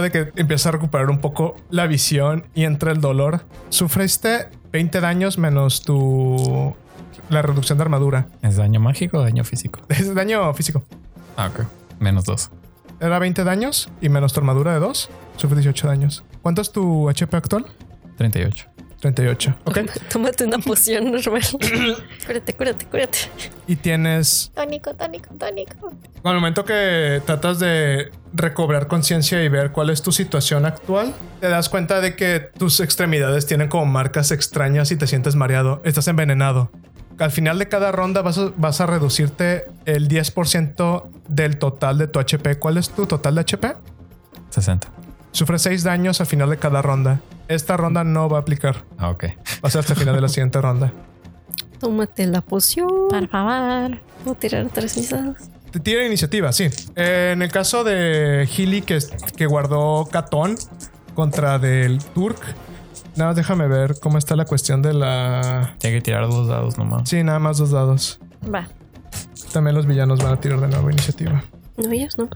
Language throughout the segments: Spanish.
momento de que empiezas a recuperar un poco la visión y entra el dolor, sufriste 20 daños menos tu la reducción de armadura. ¿Es daño mágico o daño físico? Es daño físico. Ah, ok. Menos dos. Era 20 daños y menos tu armadura de 2. Sufre 18 daños. ¿Cuánto es tu HP actual? 38. 38. Ok. Tómate una poción normal. cúrate, cúrate, cúrate. Y tienes. Tónico, tónico, tónico. Al momento que tratas de recobrar conciencia y ver cuál es tu situación actual, te das cuenta de que tus extremidades tienen como marcas extrañas y te sientes mareado. Estás envenenado. Al final de cada ronda vas a, vas a reducirte el 10% del total de tu HP. ¿Cuál es tu total de HP? 60. Sufre 6 daños al final de cada ronda. Esta ronda no va a aplicar. Ah, ok. Va a ser hasta el final de la siguiente ronda. Tómate la poción. Por favor. Voy a tirar tres visadas. Te tira iniciativa, sí. Eh, en el caso de Healy, que, que guardó Catón contra del Turk, nada más déjame ver cómo está la cuestión de la. Tiene que tirar dos dados nomás. Sí, nada más dos dados. Va. También los villanos van a tirar de nuevo iniciativa. No, ellos no.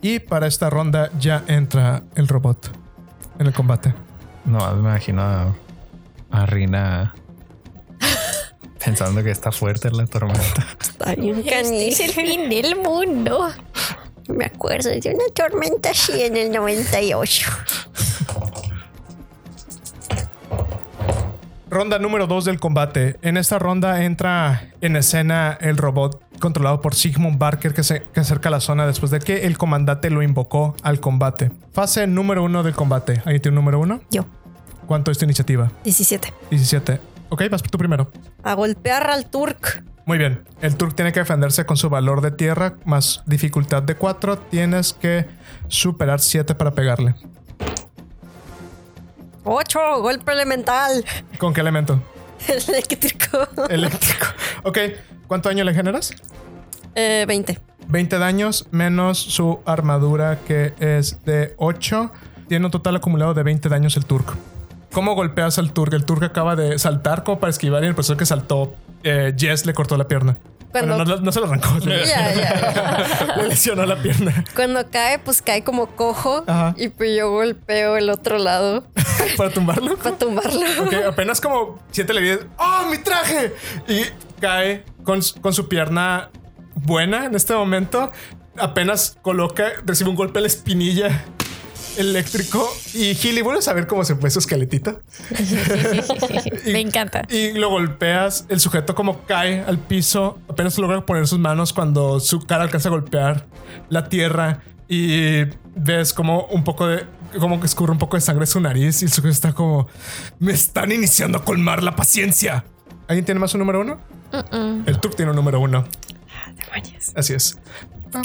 Y para esta ronda ya entra el robot en el combate. No, me imagino a, a Rina pensando que está fuerte la tormenta. Está bien Este es el fin del mundo. Me acuerdo de una tormenta así en el 98. Ronda número 2 del combate. En esta ronda entra en escena el robot controlado por Sigmund Barker que se que acerca a la zona después de que el comandante lo invocó al combate. Fase número 1 del combate. Ahí tiene un número 1. Yo. ¿Cuánto es tu iniciativa? 17. 17. Ok, vas tú primero. A golpear al Turk. Muy bien. El Turk tiene que defenderse con su valor de tierra más dificultad de 4. Tienes que superar 7 para pegarle. 8. Golpe elemental. ¿Con qué elemento? Eléctrico. Eléctrico. Ok. ¿Cuánto daño le generas? Eh, 20. 20 daños menos su armadura que es de 8. Tiene un total acumulado de 20 daños el Turk. ¿Cómo golpeas al Turk? El Turk acaba de saltar como para esquivar y el profesor que saltó, eh, Jess le cortó la pierna. Cuando- Bueno, no, no se lo arrancó. ya. Le lesionó la pierna Cuando cae, pues cae como cojo. Ajá. Y pues yo golpeo el otro lado para tumbarlo. para tumbarlo. Ok, apenas como siete le dices, ¡Oh, mi traje! Y cae con, con su pierna buena en este momento. Apenas coloca, recibe un golpe en la espinilla eléctrico. Y Gilly, vuelves a ver cómo se fue su esqueletito. Me encanta. Y lo golpeas, el sujeto como cae al piso, apenas logra poner sus manos cuando su cara alcanza a golpear la tierra y ves como un poco de, como que escurre un poco de sangre de su nariz y el sujeto está como, me están iniciando a colmar la paciencia. ¿Alguien tiene más un número uno? El Tuk tiene un número uno. Demonios. Así es.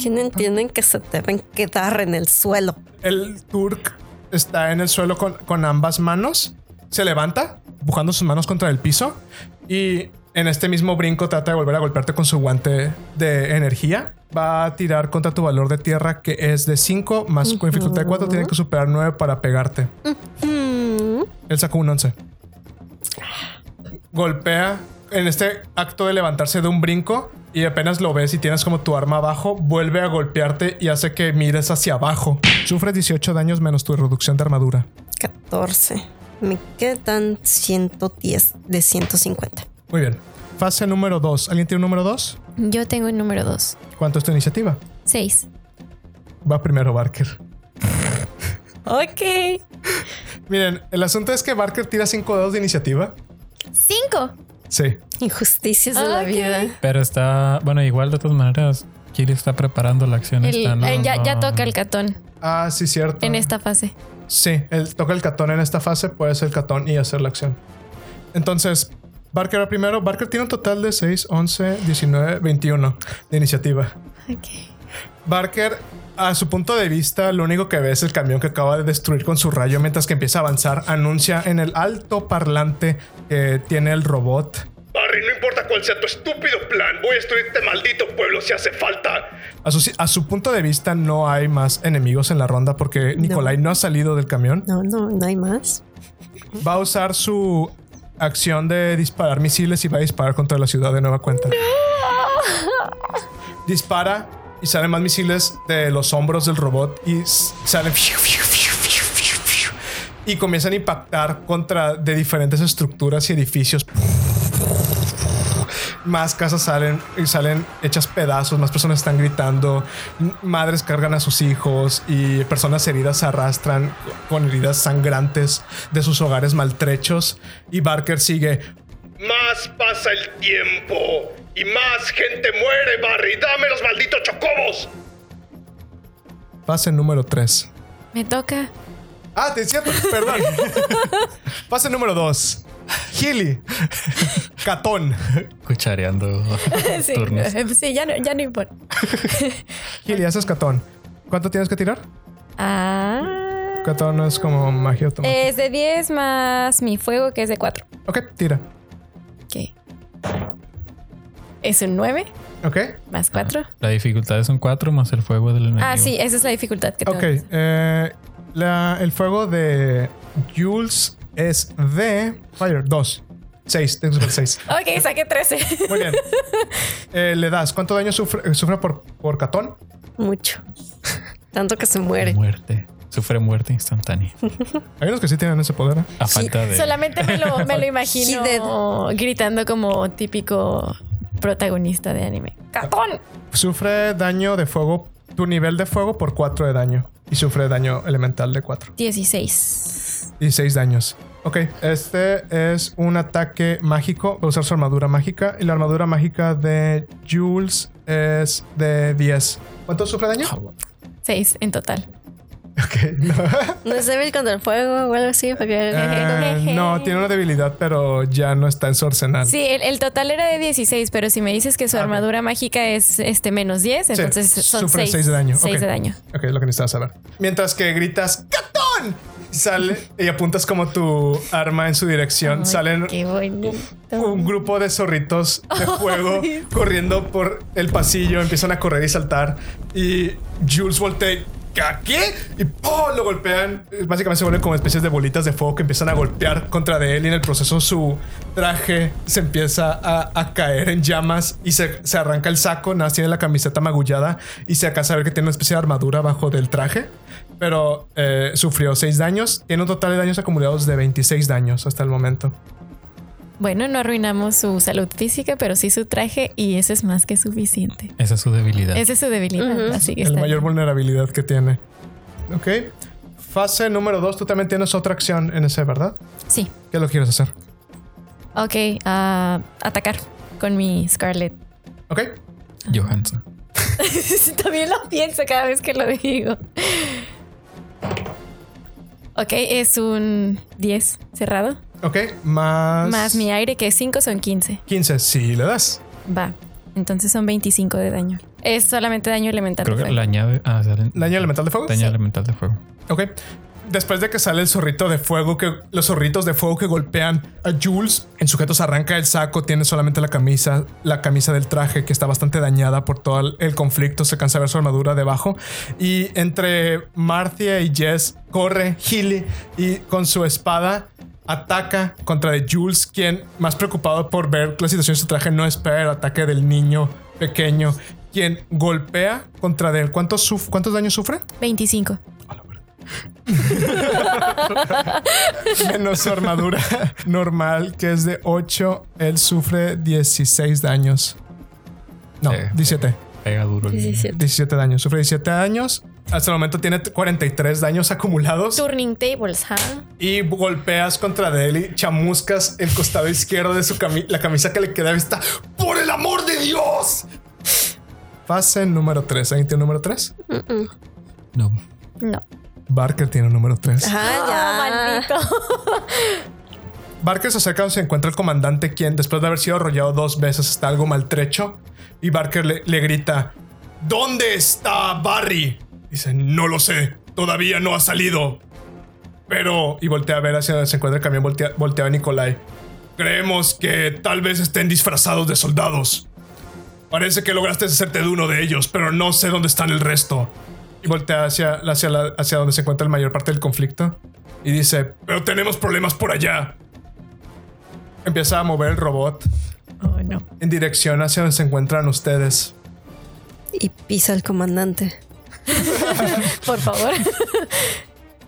Que no entienden que se deben quedar en el suelo. El Turk está en el suelo con, con ambas manos. Se levanta, empujando sus manos contra el piso. Y en este mismo brinco trata de volver a golpearte con su guante de energía. Va a tirar contra tu valor de tierra, que es de 5, más con dificultad de 4. Tiene que superar 9 para pegarte. Él sacó un 11. Golpea en este acto de levantarse de un brinco y apenas lo ves y tienes como tu arma abajo, vuelve a golpearte y hace que mires hacia abajo. Sufres 18 daños menos tu reducción de armadura. 14. Me quedan 110 de 150. Muy bien. Fase número 2. ¿Alguien tiene un número 2? Yo tengo el número 2. ¿Cuánto es tu iniciativa? 6. Va primero Barker. Ok. Miren, el asunto es que Barker tira 5 dedos de iniciativa. 5. Sí. Injusticias de la vida. Pero está, bueno, igual de todas maneras, Kiri está preparando la acción esta, ¿no? eh, ya, toca el catón Ah, sí, cierto. en esta fase. Sí, él toca el catón en esta fase, puede ser el catón y hacer la acción. Entonces, Barker va primero. Barker tiene un total de 6, 11, 19, 21 de iniciativa. Ok. Barker, a su punto de vista, lo único que ve es el camión que acaba de destruir con su rayo mientras que empieza a avanzar. Anuncia en el alto parlante que tiene el robot. Barry, no importa cuál sea tu estúpido plan, voy a destruir este maldito pueblo si hace falta. A su, a su punto de vista, no hay más enemigos en la ronda porque Nikolai no ha salido del camión. No, no, no hay más. Va a usar su acción de disparar misiles y va a disparar contra la ciudad de nueva cuenta. Dispara y salen más misiles de los hombros del robot y salen y comienzan a impactar contra de diferentes estructuras y edificios. Más casas salen y salen hechas pedazos, más personas están gritando, madres cargan a sus hijos y personas heridas se arrastran con heridas sangrantes de sus hogares maltrechos y Barker sigue Más pasa el tiempo y más gente muere, Barry. Dame los malditos chocobos. Fase número 3. Me toca. Ah, te decía, perdón. Fase número 2. Healy. Catón. Cuchareando Sí, turnos. sí, ya no, ya no importa. Healy, haces catón. ¿Cuánto tienes que tirar? Ah. Catón es como magia automática. Es de 10 más mi fuego, que es de 4. Ok, tira. Ok. Es un 9 Ok. más 4. La dificultad es un 4 más el fuego del enemigo. Ah, sí, esa es la dificultad que tengo. Ok. eh, la- el fuego de Jules es de Fire 2. 6. Tengo que sacar 6. Ok, saqué 13. Muy bien. Eh, le das. ¿Cuánto daño sufre, sufre por, por catón? Mucho. Tanto que se muere. Muerte. Sufre muerte instantánea. Hay unos que sí tienen ese poder. ¿eh? A falta de. Solamente me lo, me lo imagino gritando como típico protagonista de anime. ¡Catón! Sufre daño de fuego. Tu nivel de fuego por 4 de daño. Y sufre daño elemental de 4. 16. Y 6 daños. Ok, este es un ataque mágico. Va a usar su armadura mágica. Y la armadura mágica de Jules es de 10. ¿Cuánto sufre daño? 6 en total. Ok, no. ¿No es débil contra el fuego o algo así? Porque Eh, no, tiene una debilidad, pero ya no está en su arsenal. Sí, el, el total era de 16, pero si me dices que su Ah, armadura mágica es este menos 10, Sí, entonces son sufre 6 6 de daño. 6 Ok. de daño. Ok, lo que necesitas saber. Mientras que gritas ¡Catón! Y sale y apuntas como tu arma en su dirección. Ay, Salen un grupo de zorritos de fuego corriendo por el pasillo, empiezan a correr y saltar. Y Jules voltea. ¿A ¿Qué? Y ¡pum! lo golpean. Básicamente se vuelven como especies de bolitas de fuego que empiezan a golpear contra de él. Y en el proceso su traje se empieza a, caer en llamas y se, se arranca el saco. Nada, tiene la camiseta magullada y se alcanza a ver que tiene una especie de armadura bajo del traje. Pero eh, sufrió 6 daños. Tiene un total de daños acumulados de 26 daños hasta el momento. Bueno, no arruinamos su salud física, pero sí su traje y eso es más que suficiente. Esa es su debilidad. Esa es su debilidad, así que el está mayor bien. vulnerabilidad que tiene. Ok. Fase número 2, tú también tienes otra acción en ese, ¿verdad? Sí. ¿Qué lo quieres hacer? Ok, ah, atacar con mi Scarlet. Ok. Johansson. También lo pienso cada vez que lo digo. Ok, es un 10 cerrado. Ok. Más. Más mi aire, que es 5, son 15. 15. Sí, le das. Va. Entonces son 25 de daño. Es solamente daño elemental. Creo de que fuego. le añade. Ah, sale- Daño elemental de fuego. Daño elemental de fuego. Ok. Después de que sale el zorrito de fuego, que los zorritos de fuego que golpean a Jules, en sujeto se arranca el saco, tiene solamente la camisa, la camisa del traje que está bastante dañada por todo el, el conflicto, se cansa de ver su armadura debajo. Y entre Marcia y Jess corre Healy y con su espada ataca contra de Jules, quien más preocupado por ver la situación de su traje no espera el ataque del niño pequeño, quien golpea contra de él. ¿Cuántos, suf- ¿Cuántos daños sufre? 25. Menos su armadura normal, que es de 8. Él sufre 16 daños. No, Sí. 17. Pega duro. el- 17. 17 daños. Sufre 17 daños. Hasta el momento tiene 43 daños acumulados. Turning tables, ¿ah? Y golpeas contra de él y chamuscas el costado izquierdo de su camisa. La camisa que le queda vista. ¡Por el amor de Dios! Fase número 3. ¿Alguien tiene número 3? No. No. Barker tiene un número 3. Ajá, Ah, ya. maldito. Barker se acerca donde se encuentra el comandante, quien después de haber sido arrollado dos veces está algo maltrecho. Y Barker le, le grita: ¿Dónde está Barry? Dice: No lo sé, todavía no ha salido. Pero. Y voltea a ver hacia donde se encuentra el camión, voltea, voltea a Nikolai. Creemos que tal vez estén disfrazados de soldados. Parece que lograste deshacerte de uno de ellos, pero no sé dónde están el resto. Y voltea hacia, hacia, la- hacia donde se encuentra la mayor parte del conflicto. Y dice, pero tenemos problemas por allá. Empieza a mover el robot Oh, no. en dirección hacia donde se encuentran ustedes. y pisa al comandante. Por favor.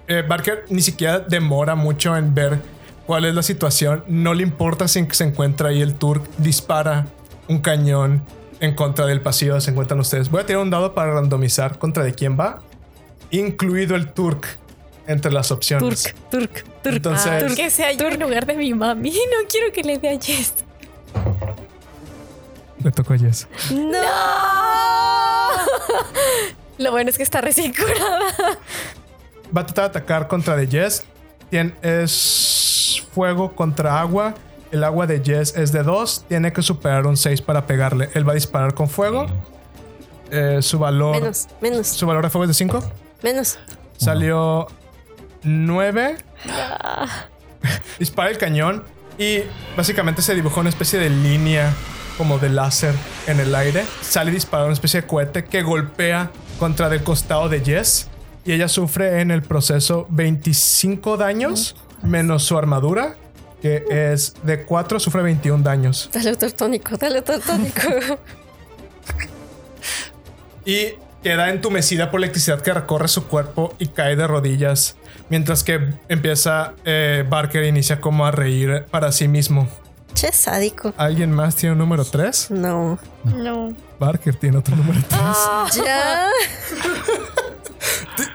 Eh, Barker ni siquiera demora mucho en ver cuál es la situación. No le importa si se encuentra ahí el Turk. Dispara un cañón en contra del pasillo donde se encuentran ustedes. Voy a tirar un dado para randomizar contra de quién va, incluido el Turk entre las opciones. Turk, Turk, Turk. Entonces, Ah, que sea yo en lugar de mi mami. No quiero que le dé a Jess. le tocó a Jess. ¡No! Lo bueno es que está recién curada. Va a tratar de atacar contra de Jess. Tien- es fuego contra agua. El agua de Jess es de 2. Tiene que superar un 6 para pegarle. Él va a disparar con fuego. Eh, su valor. Menos, menos, Su valor de fuego es de 5. menos. Salió 9. Dispara el cañón. Y básicamente se dibujó una especie de línea como de láser en el aire. Sale disparado una especie de cohete que golpea contra del costado de Jess. Y ella sufre en el proceso 25 daños menos su armadura, que es de 4, sufre 21 daños. Dale otro tónico, dale otro tónico. y queda entumecida por la electricidad que recorre su cuerpo y cae de rodillas. Mientras que empieza eh, Barker inicia como a reír para sí mismo. Che, sádico. ¿Alguien más tiene un número 3? No. No. Barker tiene otro número 3. Ya.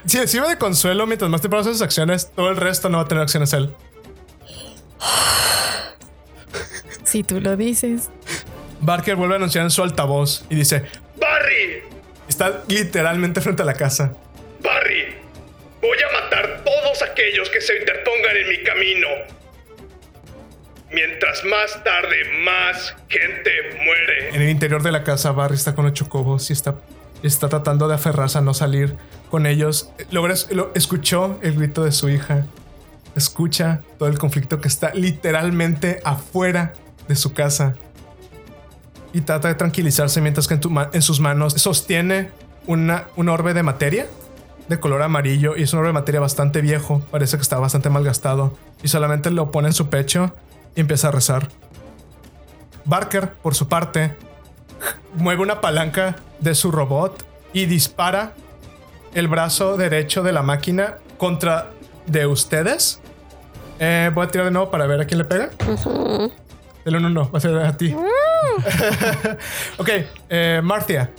Si le sirve de consuelo mientras más te hace sus acciones, todo el resto no va a tener acciones él. Si tú lo dices. Barker vuelve a anunciar en su altavoz y dice: Barry, Está literalmente frente a la casa. Barry, voy a matar todos aquellos que se interpongan en mi camino. Mientras más tarde, más gente muere. En el interior de la casa, Barry está con los chocobos y está, está tratando de aferrarse a no salir con ellos. Escuchó el grito de su hija. Escucha todo el conflicto que está literalmente afuera de su casa. Y trata de tranquilizarse mientras que en sus manos sostiene una, un orbe de materia de color amarillo y es un orbe de materia bastante viejo. Parece que está bastante malgastado. Y solamente lo pone en su pecho y empieza a rezar. Barker, por su parte, mueve una palanca de su robot y dispara el brazo derecho de la máquina contra de ustedes. Eh, voy a tirar de nuevo para ver a quién le pega. El uno no, va a ser a ti. ok, eh, Marcia,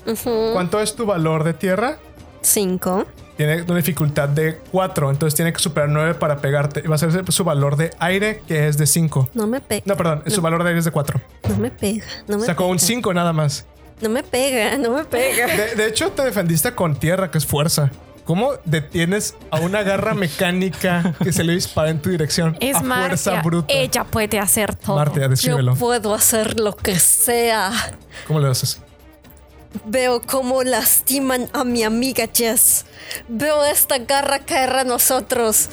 ¿cuánto es tu valor de tierra? Cinco. Tiene una dificultad de 4, entonces tiene que superar 9 para pegarte. Y va a ser su valor de aire, que es de 5. No me pega. No, perdón, su valor de aire es de 4. No me pega. No me Sacó un pega. 5 nada más. No me pega, no me pega. De, de hecho, te defendiste con tierra, que es fuerza. ¿Cómo detienes a una garra mecánica que se le dispara en tu dirección? Es a fuerza bruta. Ella puede hacer todo. Marta, Yo puedo hacer lo que sea. ¿Cómo le haces? Veo cómo lastiman a mi amiga Jess. Veo esta garra caer a nosotros.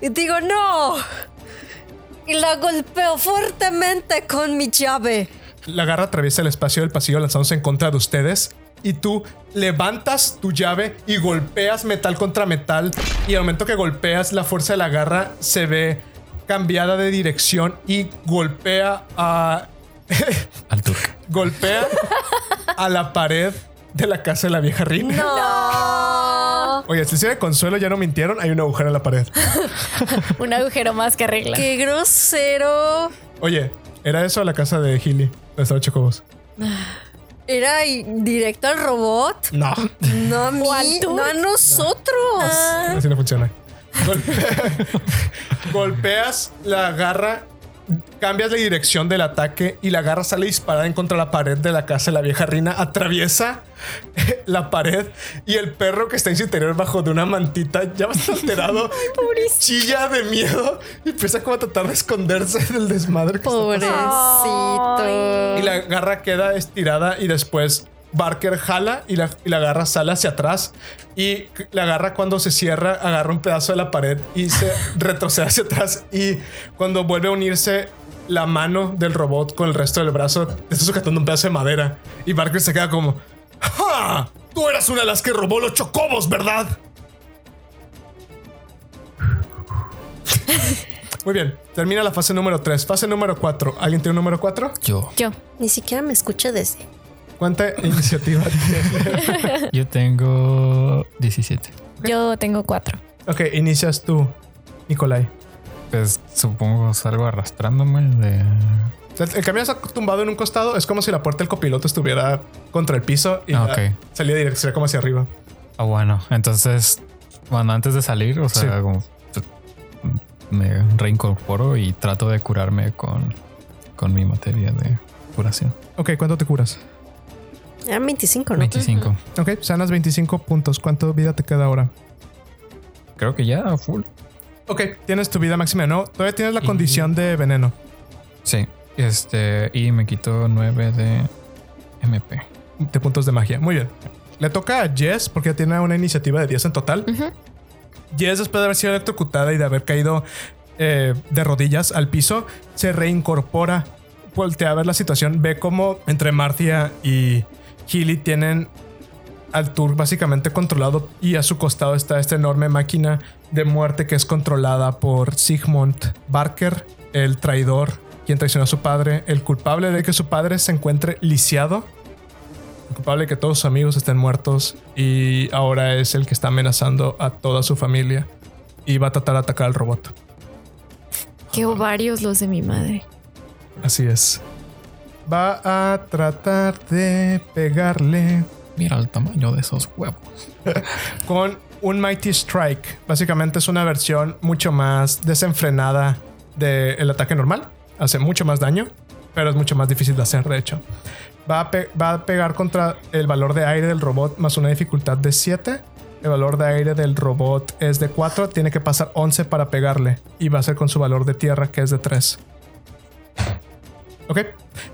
Y digo, no. Y la golpeo fuertemente con mi llave. La garra atraviesa el espacio del pasillo lanzándose en contra de ustedes. Y tú levantas tu llave y golpeas metal contra metal. Y al momento que golpeas, la fuerza de la garra se ve cambiada de dirección y golpea a. Al Turk. golpea a la pared de la casa de la vieja Rina. No. Oye, si de consuelo ya no mintieron, hay un agujero en la pared. Un agujero más que arregla. Qué grosero. Oye, ¿era eso la casa de Healy? Donde estaba Chocobos. Era directo al robot. No. No a mí, O al Turk. no a nosotros. Así no funciona. Golpe- Golpeas la garra, cambias la dirección del ataque y la garra sale disparada en contra de la pared de la casa de la vieja Rina, atraviesa la pared y el perro que está en su interior bajo de una mantita, ya bastante alterado, chilla de miedo y empieza como a tratar de esconderse del desmadre que está. Pobrecito. Y la garra queda estirada y después Barker jala y la, y la garra sale hacia atrás. Y la garra cuando se cierra agarra un pedazo de la pared y se retrocede hacia atrás. Y cuando vuelve a unirse la mano del robot con el resto del brazo, está sujetando un pedazo de madera. Y Barker se queda como... ¡Ja! Tú eras una de las que robó los chocobos, ¿verdad? Muy bien, termina la fase número 3. Fase número 4. ¿Alguien tiene un número 4? Yo. Yo. Ni siquiera me escucha desde. ¿Cuánta iniciativa tienes? Yo tengo 17. Yo tengo cuatro. ok, inicias tú, Nicolai. Pues supongo salgo arrastrándome de. El camión está tumbado en un costado. Es como si la puerta del copiloto estuviera contra el piso y Ah, salía directo, sería como hacia arriba. Ah, bueno. Entonces, bueno, antes de salir, o sea, Sí. como me reincorporo y trato de curarme con, con mi materia de curación. Ok, ¿cuánto te curas? Eran 25, ¿no? 25. Ok, sanas 25 puntos. ¿Cuánto vida te queda ahora? Creo que ya full. Ok, tienes tu vida máxima, ¿no? Todavía tienes la Y- condición de veneno. Sí. Este, y me quito 9 de MP. de puntos de magia. Muy bien. Le toca a Jess porque ya tiene una iniciativa de 10 en total. Jess, después de haber sido electrocutada y de haber caído eh, de rodillas al piso, se reincorpora, voltea a ver la situación, ve cómo entre Marcia y Healy tienen al Turk básicamente controlado y a su costado está esta enorme máquina de muerte que es controlada por Sigmund Barker, el traidor, quien traicionó a su padre, el culpable de que su padre se encuentre lisiado el culpable de que todos sus amigos estén muertos y ahora es el que está amenazando a toda su familia y va a tratar de atacar al robot. Qué ovarios los de mi madre. Así es. Va a tratar de pegarle Mira el tamaño de esos huevos. con un Mighty Strike. Básicamente es una versión mucho más desenfrenada del ataque normal. Hace mucho más daño, pero es mucho más difícil de hacer, de hecho. Va a, va a pegar contra el valor de aire del robot más una dificultad de 7. El valor de aire del robot es de 4. Tiene que pasar 11 para pegarle. Y va a ser con su valor de tierra, que es de 3. Ok.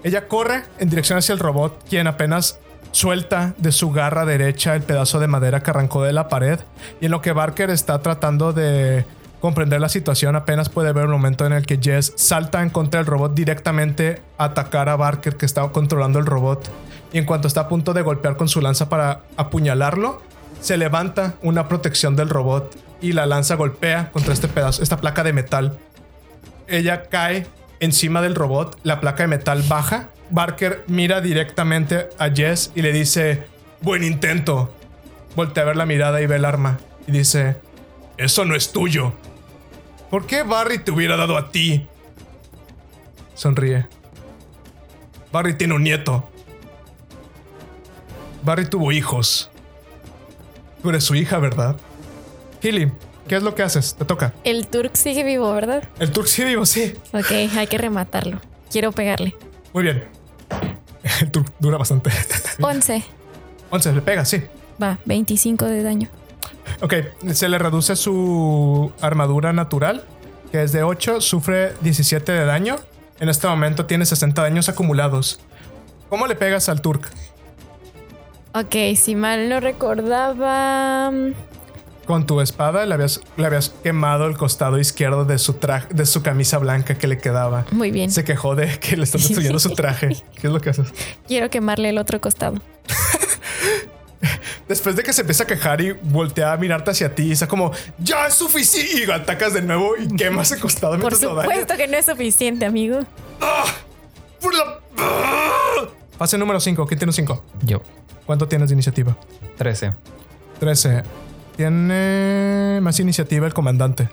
Ella corre en dirección hacia el robot, quien apenas suelta de su garra derecha el pedazo de madera que arrancó de la pared. Y en lo que Barker está tratando de comprender la situación, apenas puede ver un momento en el que Jess salta en contra del robot directamente a atacar a Barker que estaba controlando el robot. Y en cuanto está a punto de golpear con su lanza para apuñalarlo, se levanta una protección del robot y la lanza golpea contra este pedazo, esta placa de metal ella cae encima del robot, la placa de metal baja. Barker mira directamente a Jess y le dice, buen intento. Voltea a ver la mirada y ve el arma y dice, eso no es tuyo. ¿Por qué Barry te hubiera dado a ti? Sonríe. Barry tiene un nieto. Barry tuvo hijos. Tú eres su hija, ¿verdad? ¿Qué es lo que haces? Te toca. El Turk sigue vivo, ¿verdad? El Turk sí vivo, sí. Ok, hay que rematarlo. Quiero pegarle. Muy bien. El Turk dura bastante. 11. 11, le pega, sí. Va, 25 de daño. Ok, se le reduce su armadura natural, que es de 8, sufre 17 de daño. En este momento tiene 60 daños acumulados. ¿Cómo le pegas al Turk? Ok, si mal no recordaba. Con tu espada le habías, le habías quemado el costado izquierdo de su traje, de su camisa blanca que le quedaba. Muy bien. Se quejó de que le están destruyendo su traje. ¿Qué es lo que haces? Quiero quemarle el otro costado. Después de que se empieza a quejar y voltea a mirarte hacia ti, y está como, ya es suficiente. Y atacas de nuevo y quemas el costado Por supuesto que no es suficiente, amigo. Por la- Fase número 5. ¿Quién tiene 5? Yo. ¿Cuánto tienes de iniciativa? 13. 13. Tiene más iniciativa el comandante.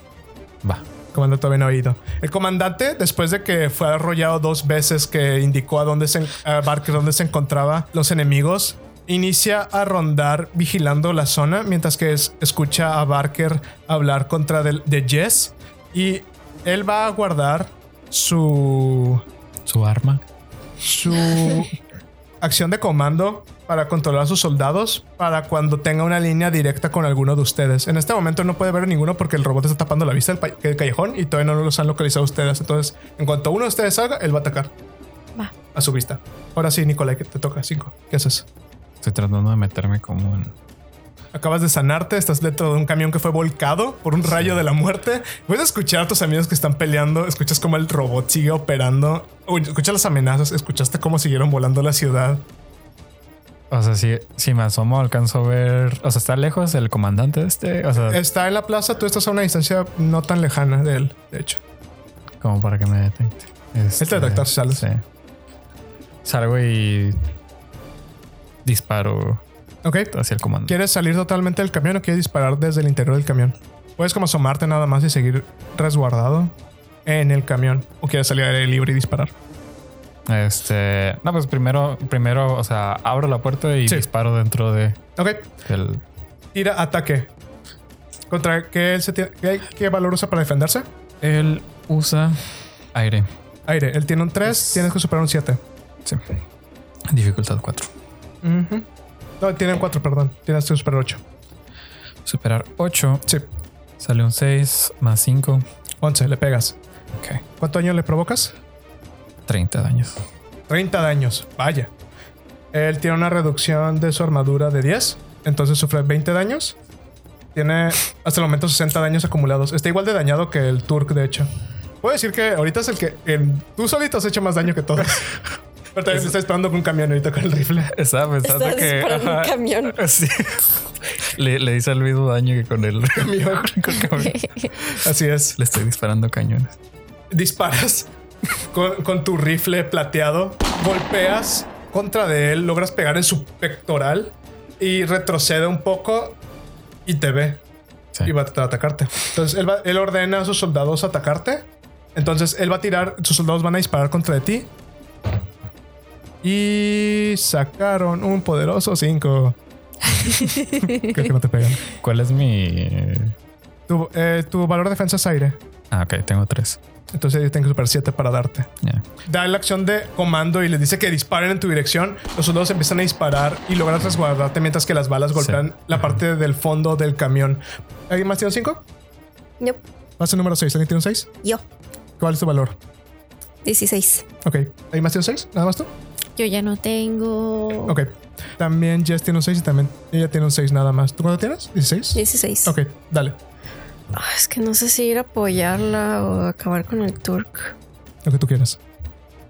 Va. El comandante todavía no ha oído. El comandante, después de que fue arrollado dos veces, que indicó a dónde se, a Barker dónde se encontraba los enemigos, inicia a rondar vigilando la zona mientras que es- escucha a Barker hablar contra del- de Jess y él va a guardar su Su arma. su acción de comando para controlar a sus soldados para cuando tenga una línea directa con alguno de ustedes. En este momento no puede ver ninguno porque el robot está tapando la vista del, callejón y todavía no los han localizado ustedes. Entonces, en cuanto uno de ustedes salga, él va a atacar Va. a su vista. Ahora sí, Nicolai, que te toca. Cinco. ¿Qué haces? Estoy tratando de meterme como en. Acabas de sanarte, estás dentro de un camión que fue volcado por un rayo de la muerte. Puedes escuchar a tus amigos que están peleando, escuchas cómo el robot sigue operando, Uy, escuchas las amenazas, escuchaste cómo siguieron volando la ciudad. O sea, si, si me asomo, alcanzo a ver. O sea, está lejos el comandante este. O sea, Está en la plaza, tú estás a una distancia no tan lejana de él, de hecho. como para que me detecte. Este, Este detector sales. Sí. Salgo y. disparo Ok. hacia el comando. ¿Quieres salir totalmente del camión o quieres disparar desde el interior del camión? Puedes como asomarte nada más y seguir resguardado en el camión. ¿O quieres salir al aire libre y disparar? Este, no, pues primero, primero, o sea, abro la puerta y Sí. disparo dentro de Ok. del Tira ataque. ¿Contra qué, él se tiene- qué, qué valor usa para defenderse? Él usa aire. Aire. Él tiene un 3, tienes que superar un 7. Sí. Dificultad 4. No, tiene un 4, perdón. Tienes que superar 8. Superar 8. Sí. Sale un 6 más 5. 11, le pegas. Ok. ¿Cuánto daño le provocas? 30 daños. 30 daños. Vaya. Él tiene una reducción de su armadura de 10. Entonces sufre 20 daños. Tiene hasta el momento 60 daños acumulados. Está igual de dañado que el Turk, de hecho. Puedo decir que ahorita es el que en, tú solito has hecho más daño que todos. Pero también se está disparando con un camión ahorita con el rifle. Estaba pensando Está que. disparando un camión. Sí. Le, le hice el mismo daño que con el camión. Con camión. Así es. Le estoy disparando cañones. disparas con, con tu rifle plateado, golpeas contra de él, logras pegar en su pectoral y retrocede un poco y te ve Sí. y va a tratar de atacarte. Entonces él, va- él ordena a sus soldados atacarte. Entonces él va a tirar, sus soldados van a disparar contra de ti. Y sacaron un poderoso 5. Creo que no te pegan. ¿Cuál es mi. Tu, eh, tu valor de defensa es aire. Ah, ok, tengo 3. Entonces yo tengo super 7 para darte. Ya. da la acción de comando y les dice que disparen en tu dirección. Los soldados empiezan a disparar y logran resguardarte mientras que las balas golpean la parte del fondo del camión. ¿Alguien más tiene un 5? Yup. Pase número 6. ¿Alguien tiene un 6? Yo. ¿Cuál es tu valor? 16. Ok. ¿Alguien más tiene un 6? ¿Nada más tú? Yo ya no tengo. Ok. También Jess tiene un 6 y también ella tiene un 6 nada más. ¿Tú cuánto tienes? ¿16? 16. Ok, dale. Ah, es que no sé si ir a apoyarla o acabar con el Turk. Lo que tú quieras.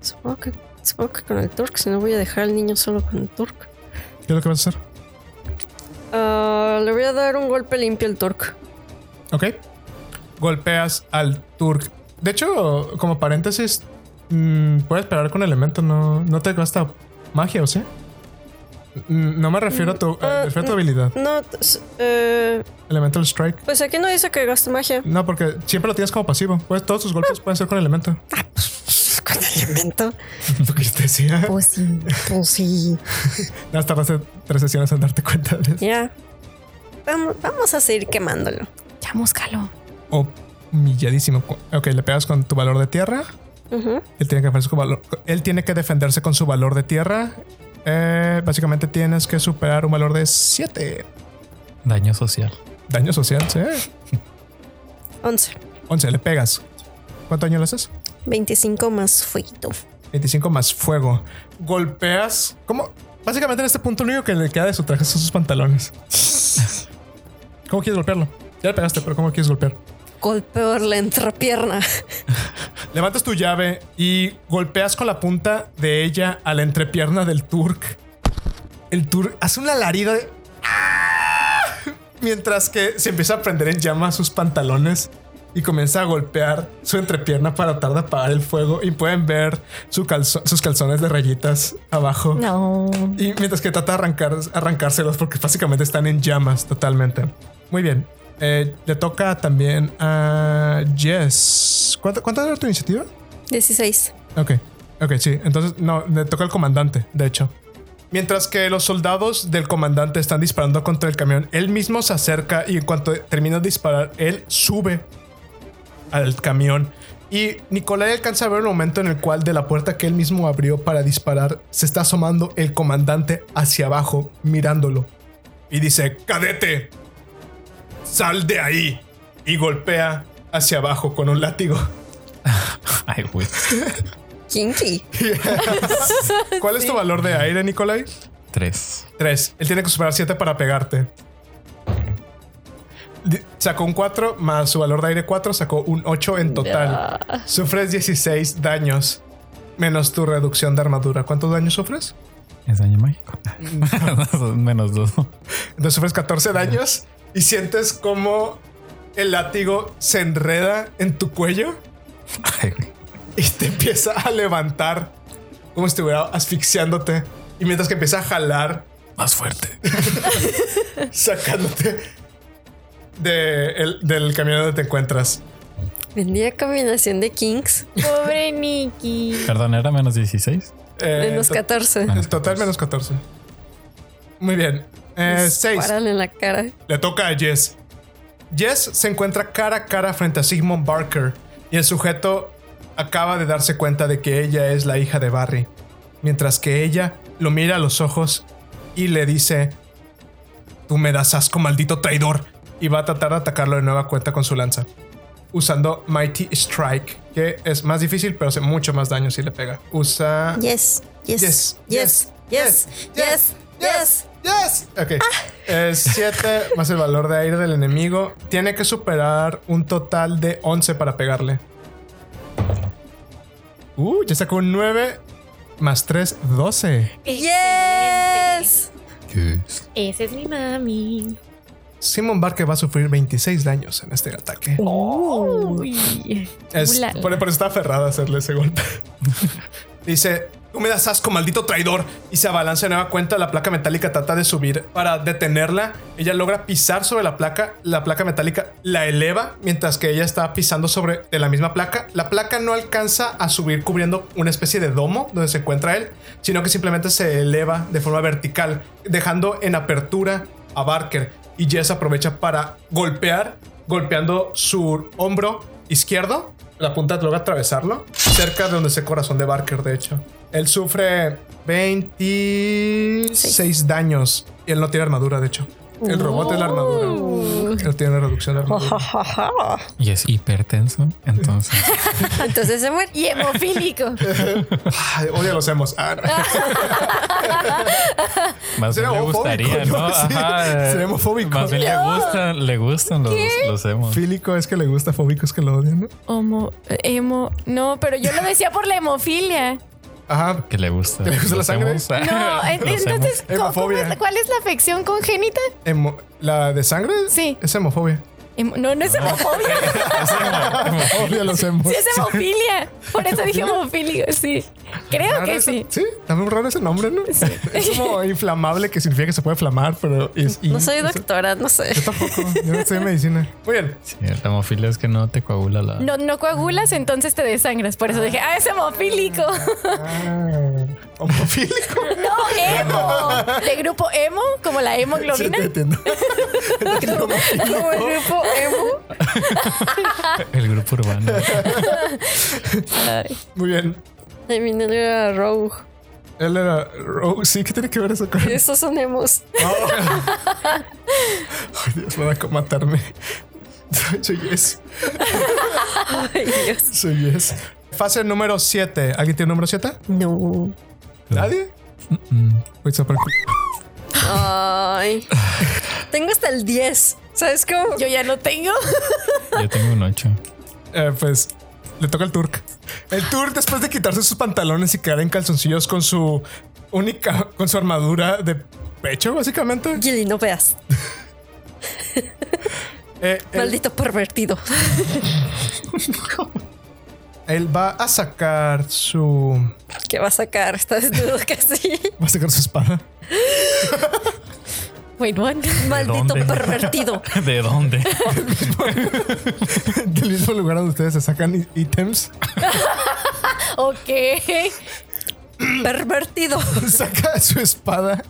Supongo que, supongo que con el Turk, si no voy a dejar al niño solo con el Turk. ¿Qué es lo que vas a hacer? Ah, le voy a dar un golpe limpio al Turk. Ok. Golpeas al Turk. De hecho, como paréntesis, mm, puedes pegar con elementos, no, no te gasta magia, ¿o sí? Mm, No me refiero a tu, eh, me refiero a tu habilidad. No, eh, Elemental Strike. pues aquí no dice que gaste magia. No, porque siempre lo tienes como pasivo. Pues todos tus golpes pueden ser con elemento. Con elemento. Lo que yo te decía. Pues sí. Pues sí. Más tardaste tres sesiones en darte cuenta de eso. Ya. Vamos, vamos a seguir quemándolo. Ya búscalo. Humilladísimo. Ok, le pegas con tu valor de tierra. Él tiene que defenderse con, valor, él tiene que defenderse con su valor de tierra. Eh, básicamente tienes que superar un valor de 7. Daño social. Daño social, sí. 11. 11, le pegas. ¿Cuánto daño le haces? 25 más fueguito. 25 más fuego. Golpeas. ¿Cómo? Básicamente en este punto lo único que le queda de su traje son sus pantalones. ¿Cómo quieres golpearlo? Ya le pegaste, pero ¿cómo quieres golpear? Golpeo la entrepierna. Levantas tu llave y golpeas con la punta de ella a la entrepierna del Turk. El Turk hace una larida de... ¡Ah! Mientras que se empieza a prender en llamas sus pantalones y comienza a golpear su entrepierna para tratar de apagar el fuego. Y pueden ver su calzo- sus calzones de rayitas abajo. No. Y mientras que trata de arrancar, arrancárselos porque básicamente están en llamas totalmente. Muy bien. Eh, le toca también a Jess. ¿Cuánto, ¿Cuánto era tu iniciativa? 16. Ok, ok, sí. Entonces, no, le toca al comandante, de hecho. Mientras que los soldados del comandante están disparando contra el camión, él mismo se acerca y en cuanto termina de disparar, él sube al camión. Y Nicolai alcanza a ver el momento en el cual de la puerta que él mismo abrió para disparar, se está asomando el comandante hacia abajo, mirándolo. Y dice, cadete, sal de ahí. Y golpea hacia abajo con un látigo. Ay, güey. Kinky. ¿Cuál es tu valor de aire, Nicolai? 3. 3. Él tiene que superar 7 para pegarte. Sacó un 4 más su valor de aire 4, sacó un 8 en total. Sufres 16 daños menos tu reducción de armadura. ¿Cuántos daños sufres? Es daño mágico. Menos 2. Entonces sufres 14 daños y sientes como el látigo se enreda en tu cuello Ay, y te empieza a levantar como si estuviera asfixiándote. Y mientras que empieza a jalar Más fuerte. sacándote de el- del camión donde te encuentras. Vendía combinación de Kings. Pobre Nikki. Perdón, era menos 16. Eh, Menos to- 14. El total menos 14. Muy bien. Eh, 6. Párale en la cara. Le toca a Jess. Jess se encuentra cara a cara frente a Sigmund Barker y el sujeto acaba de darse cuenta de que ella es la hija de Barry, mientras que ella lo mira a los ojos y le dice, tú me das asco, maldito traidor, y va a tratar de atacarlo de nueva cuenta con su lanza, usando Mighty Strike, que es más difícil pero hace mucho más daño si le pega. Usa... Yes, yes, Yes, yes, yes, yes, yes. Yes. Ok. Es 7 más el valor de aire del enemigo. Tiene que superar un total de 11 para pegarle. Uh, ya sacó un 9 más 3, 12. Yes. Ese es mi mami. Simon Barker va a sufrir 26 daños en este ataque. Uy. Es, por, por eso está aferrada a hacerle ese golpe. Dice, tú me das asco, maldito traidor. Y se abalanza de nueva cuenta. La placa metálica trata de subir para detenerla. Ella logra pisar sobre la placa. La placa metálica la eleva mientras que ella está pisando sobre de la misma placa. La placa no alcanza a subir cubriendo una especie de domo donde se encuentra él, sino que simplemente se eleva de forma vertical, dejando en apertura a Barker. Y Jess aprovecha para golpear, golpeando su hombro izquierdo. La punta logra atravesarlo, cerca de donde está el corazón de Barker, de hecho. Él sufre 26 daños y él no tiene armadura, de hecho. El robot es la armadura. Él tiene una reducción de armadura. Y es hipertenso. Entonces, Entonces se muere. Y hemofílico. Ay, odio los hemos. Ah, no. más bien le gustaría, ¿no? ¿no? Sí, Ajá. sería homofóbico. Más bien le gustan, le gustan los, los emos. Fílico es que le gusta, fóbico es que lo odian, ¿no? Homo, emo. No, pero yo lo decía por la hemofilia. Ajá. Que le gusta. ¿Que le gusta la sangre? No, entonces, emos. ¿cómo- cómo Hemofobia. es- ¿cuál es la afección congénita? Emo- ¿La de sangre? Sí. Es hemofobia. No, no es hemofobia. Odio a los hemos. Sí, es hemofilia. Por eso dije hemofílico, sí. Creo que ese- sí. Sí, está muy raro ese nombre, ¿no? Es como inflamable, que significa que se puede inflamar, pero es. No soy doctora, no sé. Yo tampoco. Yo no estoy en medicina. Muy bien. Sí, la hemofilia es que no te coagula la. No, no coagulas, entonces te desangras. Por eso dije, ah, es hemofílico. Ah, homofílico. No, emo. De grupo emo, como la Sí, hemoglobina. te entiendo. Como el grupo emo. El grupo urbano. Ay. Muy bien. Ay, mi negro era Rogue. Él era Rogue. Sí, ¿qué tiene que ver eso con Esos son emos. Ay, Dios, me da como matarme. Soy yes. Ay, Dios. Soy yes. Fase número 7. ¿Alguien tiene número 7? No. ¿Nadie? Ay. Tengo hasta el 10. ¿Sabes cómo? Yo ya no tengo. Yo tengo un 8. Eh, pues le toca el Turk. El Turk, después de quitarse sus pantalones y quedar en calzoncillos con su única, con su armadura de pecho, básicamente. Gilly, no veas. eh, Maldito pervertido. Él va a sacar su. ¿Qué va a sacar? Está desnudo casi. Va a sacar su espada. Wait, what? Maldito dónde? pervertido. ¿De dónde? Del mismo lugar donde ustedes se sacan ítems. Ok. Pervertido. Saca su espada.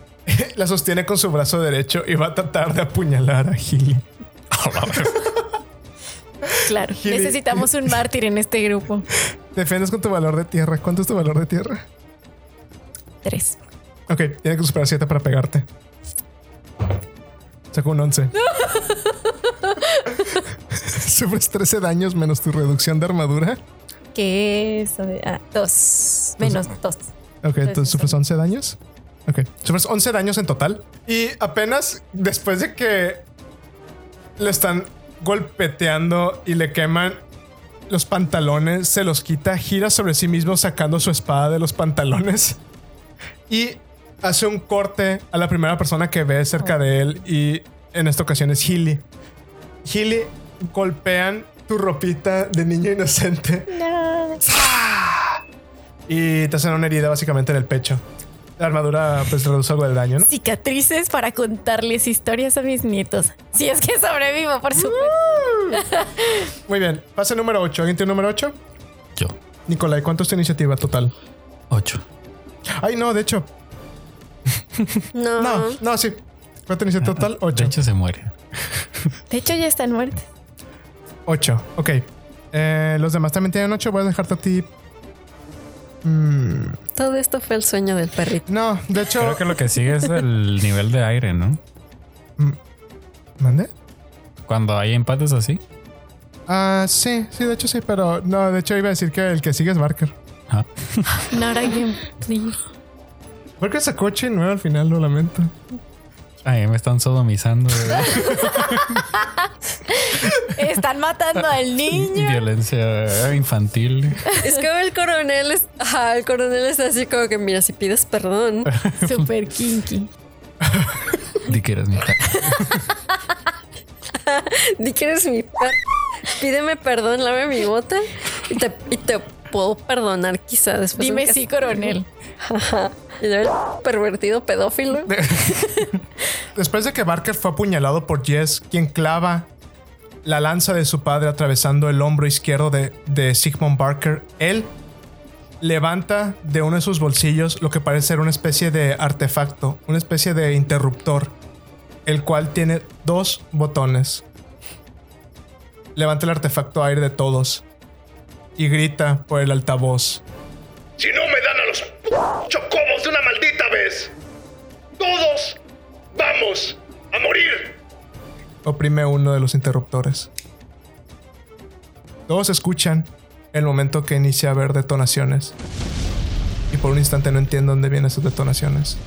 La sostiene con su brazo derecho y va a tratar de apuñalar a Gilly. Claro. Necesitamos un mártir en este grupo. Defendes con tu valor de tierra. ¿Cuánto es tu valor de tierra? Tres. Ok, tiene que superar 7 para pegarte. Sacó un 11. Sufres 13 daños menos tu reducción de armadura. ¿Qué es? Ah, dos. Menos dos. Ok, entonces sufres 11 daños. Ok, sufres 11 daños en total. Y apenas después de que le están golpeteando y le queman los pantalones, se los quita, gira sobre sí mismo sacando su espada de los pantalones y hace un corte a la primera persona que ve cerca de él y en esta ocasión es Hilly. Hilly golpean tu ropita de niño inocente No. y te hacen una herida básicamente en el pecho. La armadura pues reduce algo del daño, ¿no? Cicatrices para contarles historias a mis nietos. Si es que sobrevivo, por supuesto. Muy bien. Pase número 8. ¿Alguien tiene número 8? Yo. Nicolai, ¿cuánto es tu iniciativa total? Ocho. Ay, no, de hecho. No. No, no, sí. ¿Cuánto iniciativa total? De 8. hecho, se muere. De hecho, ya están muertos. 8. Ok. Eh, los demás también tienen 8. Voy a dejarte a ti. Mm, Todo esto fue el sueño del perrito. no, de hecho. Creo que lo que sigue es el nivel de aire, ¿no? ¿Mande? Cuando hay empates así. Ah, sí, sí, de hecho sí, pero no, de hecho iba a decir que el que sigue es Barker. Ah, Not again, please. Barker sacó 8 y 9 al final, lo lamento. Ay, me están sodomizando. Están matando al niño. Violencia infantil. Es que el coronel es. Ajá, el coronel está así como que, mira, si pides perdón. Super kinky. Di que eres mi cara. Di que eres mi perro. Pídeme perdón, lave mi bota. Y te, y te puedo perdonar, quizá después. Dime sí, coronel. Ajá. Y pervertido pedófilo. Después de que Barker fue apuñalado por Jess, quien clava la lanza de su padre atravesando el hombro izquierdo de, de Sigmund Barker, él levanta de uno de sus bolsillos lo que parece ser una especie de artefacto, una especie de interruptor, el cual tiene dos botones. Levanta el artefacto aire de todos y grita por el altavoz. Si no me dan a los chocobos de una maldita vez, todos vamos a morir. oprime uno de los interruptores. Todos escuchan el momento que inicia a haber detonaciones. Y por un instante no entienden dónde vienen esas detonaciones.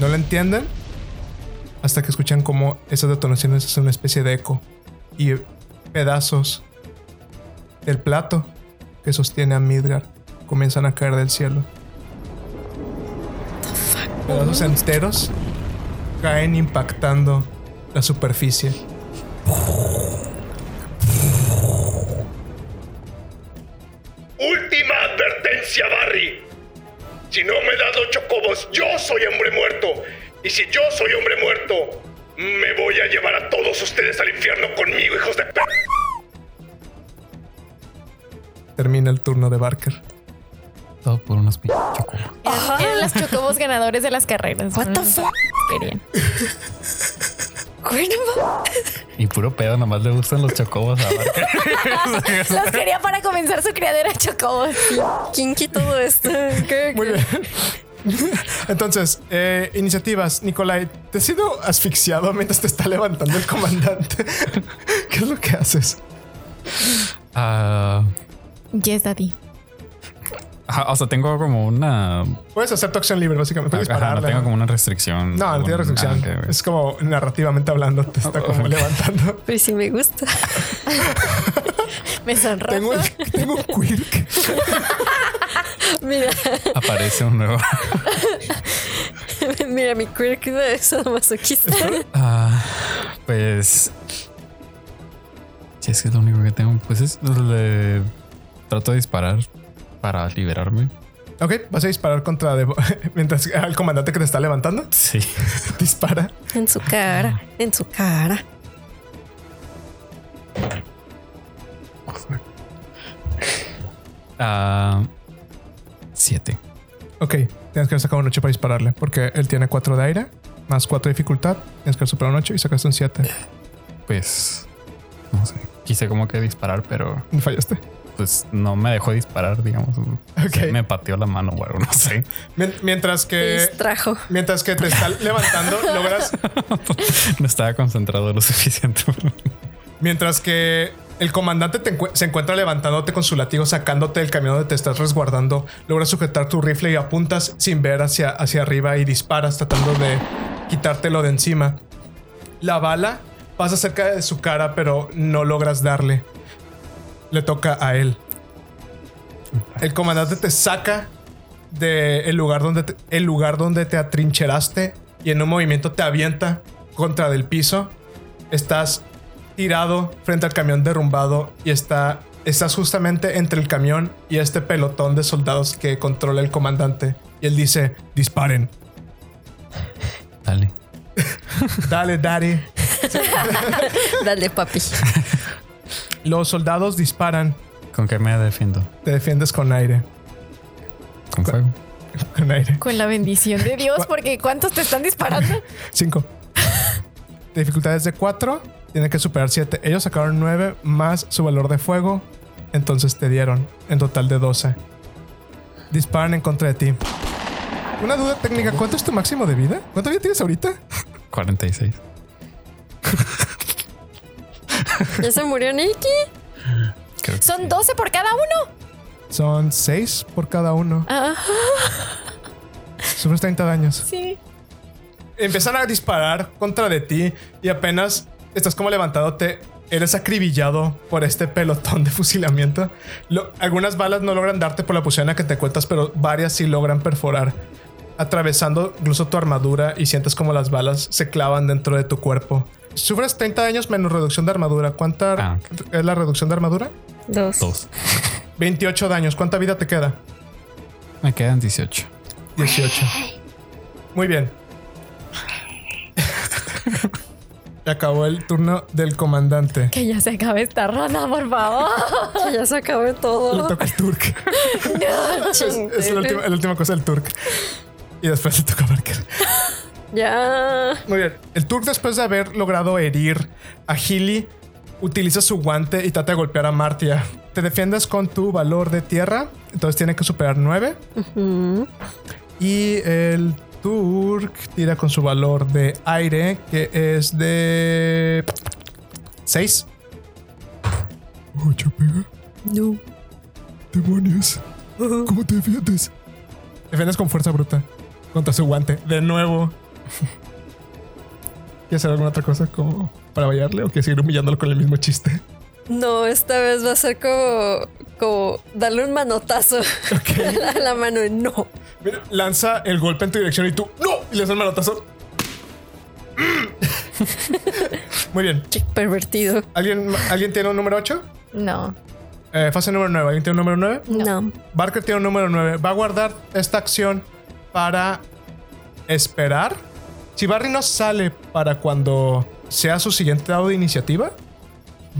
No lo entienden hasta que escuchan cómo esas detonaciones hacen una especie de eco y pedazos del plato que sostiene a Midgar comienzan a caer del cielo. Pedazos enteros caen impactando la superficie. Última advertencia, Barry. Si no me das los chocobos, yo soy hombre muerto. Y si yo soy hombre muerto, me voy a llevar a todos ustedes al infierno conmigo, hijos de p. Termina el turno de Barker. Todo por unos chocobos. Eran, eran los chocobos ganadores de las carreras. What the fuck? Querían. Y puro pedo, nomás le gustan los chocobos a. Los quería para comenzar su criadera de chocobos. kinky todo esto. ¿Qué- Muy qué? bien. Entonces, eh, iniciativas. Nicolai, ¿te has sido asfixiado mientras te está levantando el comandante? ¿Qué es lo que haces? Ah, Yes, daddy. Ajá, o sea, tengo como una. Puedes hacer tu acción libre, básicamente. Puedes Ajá, no tengo como una restricción. No, no tiene restricción. ah. Es como narrativamente hablando, te está como levantando. Pero sí me gusta. Me sonrojo. Tengo, un- tengo un quirk. Mira, Aparece un nuevo. mira mi quirk de sadomasoquista. Ah, pues. Si es que es lo único que tengo, pues es. Le trato de disparar para liberarme. Ok, vas a disparar contra Devo- mientras al comandante que te está levantando. Sí. Dispara. En su cara, en su cara. Ah, siete. Ok, tienes que sacar un 8 para dispararle, porque él tiene 4 de aire, más 4 de dificultad. Tienes que superar un 8 y sacaste un 7. Pues. No sé. Quise como que disparar, pero Fallaste. Pues no me dejó disparar, digamos. Me pateó la mano o algo, no sé. Mien- Mientras que distrajo. mientras que te está levantando, logras No estaba concentrado lo suficiente. mientras que el comandante te encu- se encuentra levantándote con su látigo, sacándote del camión donde te estás resguardando. Logras sujetar tu rifle y apuntas sin ver hacia, hacia arriba y disparas tratando de quitártelo de encima. La bala pasa cerca de su cara, pero no logras darle. Le toca a él. El comandante te saca del lugar donde te, el lugar donde te atrincheraste y en un movimiento te avienta contra del piso. Estás tirado frente al camión derrumbado y está estás justamente entre el camión y este pelotón de soldados que controla el comandante Y él dice, disparen. Dale. Dale, daddy. Dale, papi. Los soldados disparan. ¿Con qué me defiendo? Te defiendes con aire. Con fuego. Con aire. Con la bendición de Dios, porque ¿cuántos te están disparando? Cinco. Dificultades de cuatro. Tiene que superar siete. Ellos sacaron nueve más su valor de fuego. Entonces te dieron en total de 12. Disparan en contra de ti. Una duda técnica. ¿Cuánto es tu máximo de vida? ¿Cuánto vida tienes ahorita? 46. ¿Ya se murió Nikki? Creo Son sí. 12 por cada uno. Son seis por cada uno. Ah, Sufres 30 daños. sí. empiezan a disparar contra de ti y apenas estás como levantándote, eres acribillado por este pelotón de fusilamiento. Lo- algunas balas no logran darte por la posición en la que te cuentas, pero varias sí logran perforar, atravesando incluso tu armadura y sientes como las balas se clavan dentro de tu cuerpo. Sufres 30 daños menos reducción de armadura. ¿Cuánta Ah, es la reducción de armadura? Dos. Dos. 28 daños. ¿Cuánta vida te queda? Me quedan 18. 18. Muy bien. Acabó el turno del comandante. Que ya se acabe esta ronda, por favor. Que ya se acabó Le todo. toca el Turk. es es la última, la última cosa del Turk. Y después le toca a Barker. Ya. Muy bien. El Turk, después de haber logrado herir a Healy, utiliza su guante y trata de golpear a Martia. Te defiendes con tu valor de tierra. Entonces tiene que superar 9. Y el Turk tira con su valor de aire, que es de 6. Ocho pega. No. Demonios. ¿Cómo te defiendes? Defiendes con fuerza bruta. Contra su guante. De nuevo. ¿Quieres hacer alguna otra cosa como para vallarle o quieres seguir humillándolo con el mismo chiste? No, esta vez va a ser como, como darle un manotazo a la mano y no. Mira, lanza el golpe en tu dirección y tú ¡No! Y le das el manotazo. Muy bien. Qué pervertido. ¿Alguien, ¿alguien tiene un número 8? No. Eh, fase número 9. ¿Alguien tiene un número 9? No. Barker tiene un número 9. Va a guardar esta acción para esperar. Si Barry no sale para cuando sea su siguiente dado de iniciativa,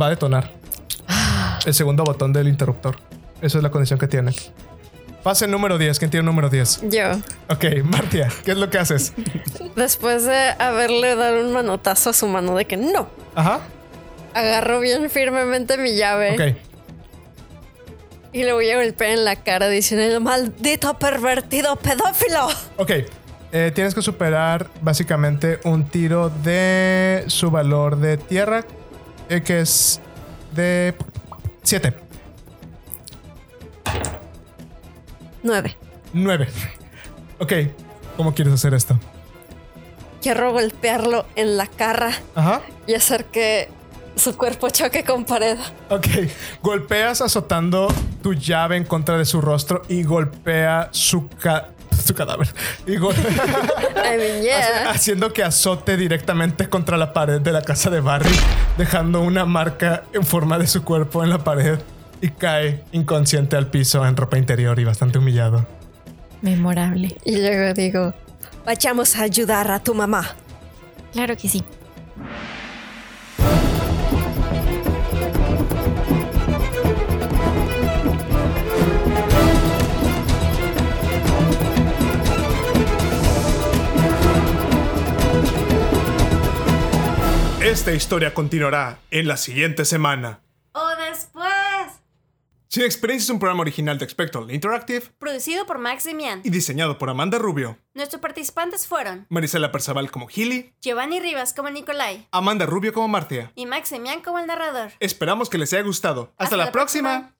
va a detonar el segundo botón del interruptor. Esa es la condición que tiene. Fase número 10. ¿Quién tiene el número 10? Yo. Ok, Martia, ¿qué es lo que haces? Después de haberle dado un manotazo a su mano de que no, Ajá. agarro bien firmemente mi llave Ok. y le voy a golpear en la cara diciendo maldito pervertido pedófilo. Ok. Eh, tienes que superar básicamente un tiro de su valor de tierra, eh, que es de 7. Nueve. 9. Ok. ¿Cómo quieres hacer esto? Quiero golpearlo en la cara Ajá. y hacer que su cuerpo choque con pared. Ok. Golpeas azotando tu llave en contra de su rostro y golpea su, ca- su cadáver. I mean, yeah. haciendo que azote directamente contra la pared de la casa de Barry, dejando una marca en forma de su cuerpo en la pared y cae inconsciente al piso en ropa interior y bastante humillado. Memorable. Y luego digo, vayamos a ayudar a tu mamá. Claro que sí. Esta historia continuará en la siguiente semana. O después. Sin Experiencia es un programa original de Spectral Interactive Producido por Max Demian. y diseñado por Amanda Rubio, Nuestros participantes fueron Marisela Perzaval como Healy, Giovanni Rivas como Nicolai Amanda Rubio como Martia. y Max Demian como el narrador. Esperamos que les haya gustado. Hasta, la, próxima.